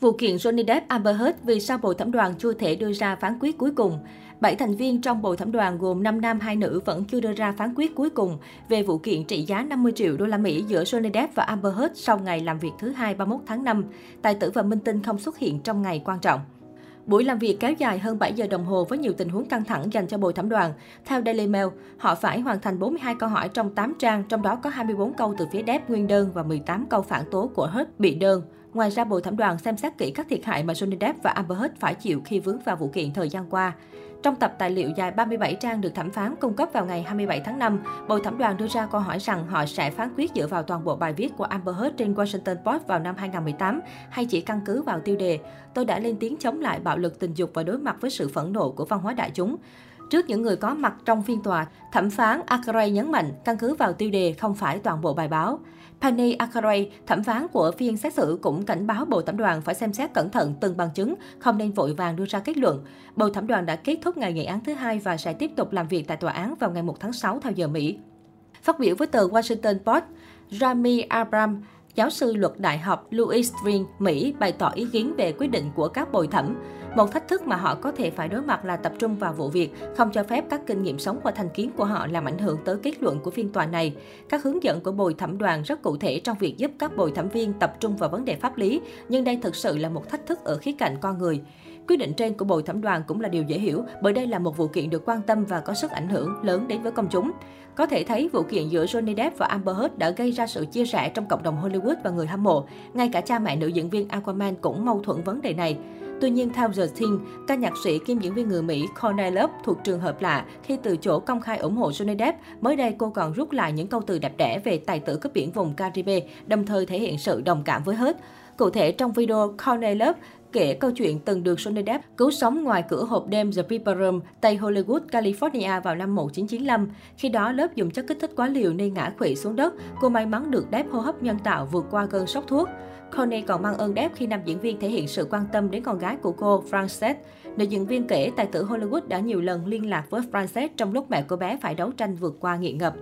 Vụ kiện Johnny Depp Amber Heard vì sao bộ thẩm đoàn chưa thể đưa ra phán quyết cuối cùng. Bảy thành viên trong bộ thẩm đoàn gồm 5 nam 2 nữ vẫn chưa đưa ra phán quyết cuối cùng về vụ kiện trị giá 50 triệu đô la Mỹ giữa Johnny Depp và Amber Heard sau ngày làm việc thứ hai 31 tháng 5. Tài tử và minh tinh không xuất hiện trong ngày quan trọng. Buổi làm việc kéo dài hơn 7 giờ đồng hồ với nhiều tình huống căng thẳng dành cho bồi thẩm đoàn. Theo Daily Mail, họ phải hoàn thành 42 câu hỏi trong 8 trang, trong đó có 24 câu từ phía Depp nguyên đơn và 18 câu phản tố của Heard bị đơn. Ngoài ra, bồi thẩm đoàn xem xét kỹ các thiệt hại mà Johnny Depp và Amber Heard phải chịu khi vướng vào vụ kiện thời gian qua. Trong tập tài liệu dài 37 trang được thẩm phán cung cấp vào ngày 27 tháng 5, bồi thẩm đoàn đưa ra câu hỏi rằng họ sẽ phán quyết dựa vào toàn bộ bài viết của Amber Heard trên Washington Post vào năm 2018 hay chỉ căn cứ vào tiêu đề Tôi đã lên tiếng chống lại bạo lực tình dục và đối mặt với sự phẫn nộ của văn hóa đại chúng. Trước những người có mặt trong phiên tòa, thẩm phán Akaray nhấn mạnh căn cứ vào tiêu đề không phải toàn bộ bài báo. Penny Akaray, thẩm phán của phiên xét xử cũng cảnh báo bộ thẩm đoàn phải xem xét cẩn thận từng bằng chứng, không nên vội vàng đưa ra kết luận. Bộ thẩm đoàn đã kết thúc ngày nghị án thứ hai và sẽ tiếp tục làm việc tại tòa án vào ngày 1 tháng 6 theo giờ Mỹ. Phát biểu với tờ Washington Post, Rami Abram, giáo sư luật đại học Louis Green, Mỹ bày tỏ ý kiến về quyết định của các bồi thẩm. Một thách thức mà họ có thể phải đối mặt là tập trung vào vụ việc, không cho phép các kinh nghiệm sống và thành kiến của họ làm ảnh hưởng tới kết luận của phiên tòa này. Các hướng dẫn của bồi thẩm đoàn rất cụ thể trong việc giúp các bồi thẩm viên tập trung vào vấn đề pháp lý, nhưng đây thực sự là một thách thức ở khía cạnh con người. Quyết định trên của bồi thẩm đoàn cũng là điều dễ hiểu bởi đây là một vụ kiện được quan tâm và có sức ảnh hưởng lớn đến với công chúng. Có thể thấy vụ kiện giữa Johnny Depp và Amber Heard đã gây ra sự chia rẽ trong cộng đồng Hollywood và người hâm mộ. Ngay cả cha mẹ nữ diễn viên Aquaman cũng mâu thuẫn vấn đề này. Tuy nhiên, theo The Thing, ca nhạc sĩ kiêm diễn viên người Mỹ Courtney Love thuộc trường hợp lạ khi từ chỗ công khai ủng hộ Johnny Depp. Mới đây, cô còn rút lại những câu từ đẹp đẽ về tài tử cướp biển vùng Caribe, đồng thời thể hiện sự đồng cảm với hết. Cụ thể, trong video, Courtney Love kể câu chuyện từng được Johnny Depp cứu sống ngoài cửa hộp đêm The Viper Room, Tây Hollywood, California vào năm 1995. Khi đó, lớp dùng chất kích thích quá liều nên ngã quỵ xuống đất. Cô may mắn được Depp hô hấp nhân tạo vượt qua cơn sốc thuốc. Connie còn mang ơn đáp khi nam diễn viên thể hiện sự quan tâm đến con gái của cô, Frances. Nữ diễn viên kể tài tử Hollywood đã nhiều lần liên lạc với Frances trong lúc mẹ cô bé phải đấu tranh vượt qua nghiện ngập.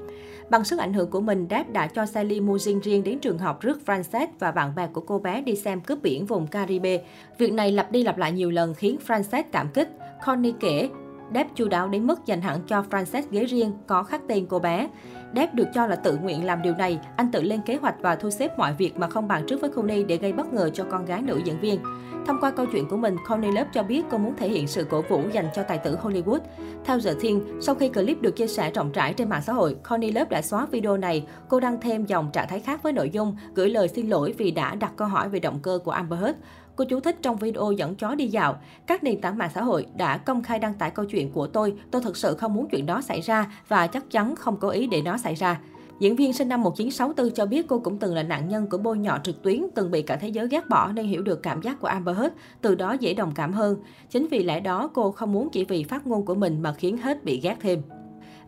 Bằng sức ảnh hưởng của mình, đáp đã cho xe limousine riêng đến trường học rước Frances và bạn bè của cô bé đi xem cướp biển vùng Caribe. Việc này lặp đi lặp lại nhiều lần khiến Frances cảm kích. Connie kể, Depp chu đáo đến mức dành hẳn cho Frances ghế riêng có khắc tên cô bé. Depp được cho là tự nguyện làm điều này, anh tự lên kế hoạch và thu xếp mọi việc mà không bàn trước với Connie để gây bất ngờ cho con gái nữ diễn viên. Thông qua câu chuyện của mình, Connie Love cho biết cô muốn thể hiện sự cổ vũ dành cho tài tử Hollywood. Theo The Thiên, sau khi clip được chia sẻ rộng rãi trên mạng xã hội, Connie Love đã xóa video này. Cô đăng thêm dòng trạng thái khác với nội dung, gửi lời xin lỗi vì đã đặt câu hỏi về động cơ của Amber Heard. Cô chú thích trong video dẫn chó đi dạo. Các nền tảng mạng xã hội đã công khai đăng tải câu chuyện của tôi. Tôi thực sự không muốn chuyện đó xảy ra và chắc chắn không cố ý để nó xảy ra. Diễn viên sinh năm 1964 cho biết cô cũng từng là nạn nhân của bôi nhọ trực tuyến, từng bị cả thế giới ghét bỏ nên hiểu được cảm giác của Amber Heard, từ đó dễ đồng cảm hơn. Chính vì lẽ đó cô không muốn chỉ vì phát ngôn của mình mà khiến hết bị ghét thêm.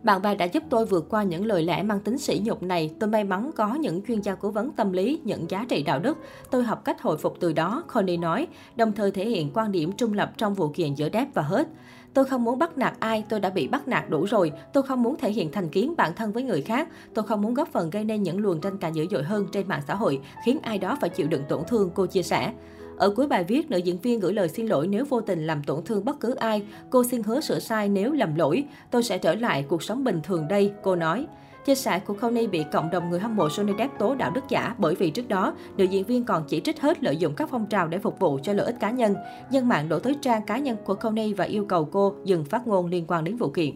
Bạn bè đã giúp tôi vượt qua những lời lẽ mang tính sỉ nhục này. Tôi may mắn có những chuyên gia cố vấn tâm lý, những giá trị đạo đức. Tôi học cách hồi phục từ đó, Connie nói, đồng thời thể hiện quan điểm trung lập trong vụ kiện giữa Depp và Heard. Tôi không muốn bắt nạt ai, tôi đã bị bắt nạt đủ rồi. Tôi không muốn thể hiện thành kiến bản thân với người khác. Tôi không muốn góp phần gây nên những luồng tranh cãi dữ dội hơn trên mạng xã hội, khiến ai đó phải chịu đựng tổn thương, cô chia sẻ. Ở cuối bài viết, nữ diễn viên gửi lời xin lỗi nếu vô tình làm tổn thương bất cứ ai. Cô xin hứa sửa sai nếu lầm lỗi. Tôi sẽ trở lại cuộc sống bình thường đây, cô nói. Chia sẻ của Connie bị cộng đồng người hâm mộ Johnny Depp tố đạo đức giả bởi vì trước đó, nữ diễn viên còn chỉ trích hết lợi dụng các phong trào để phục vụ cho lợi ích cá nhân. Dân mạng đổ tới trang cá nhân của Connie và yêu cầu cô dừng phát ngôn liên quan đến vụ kiện.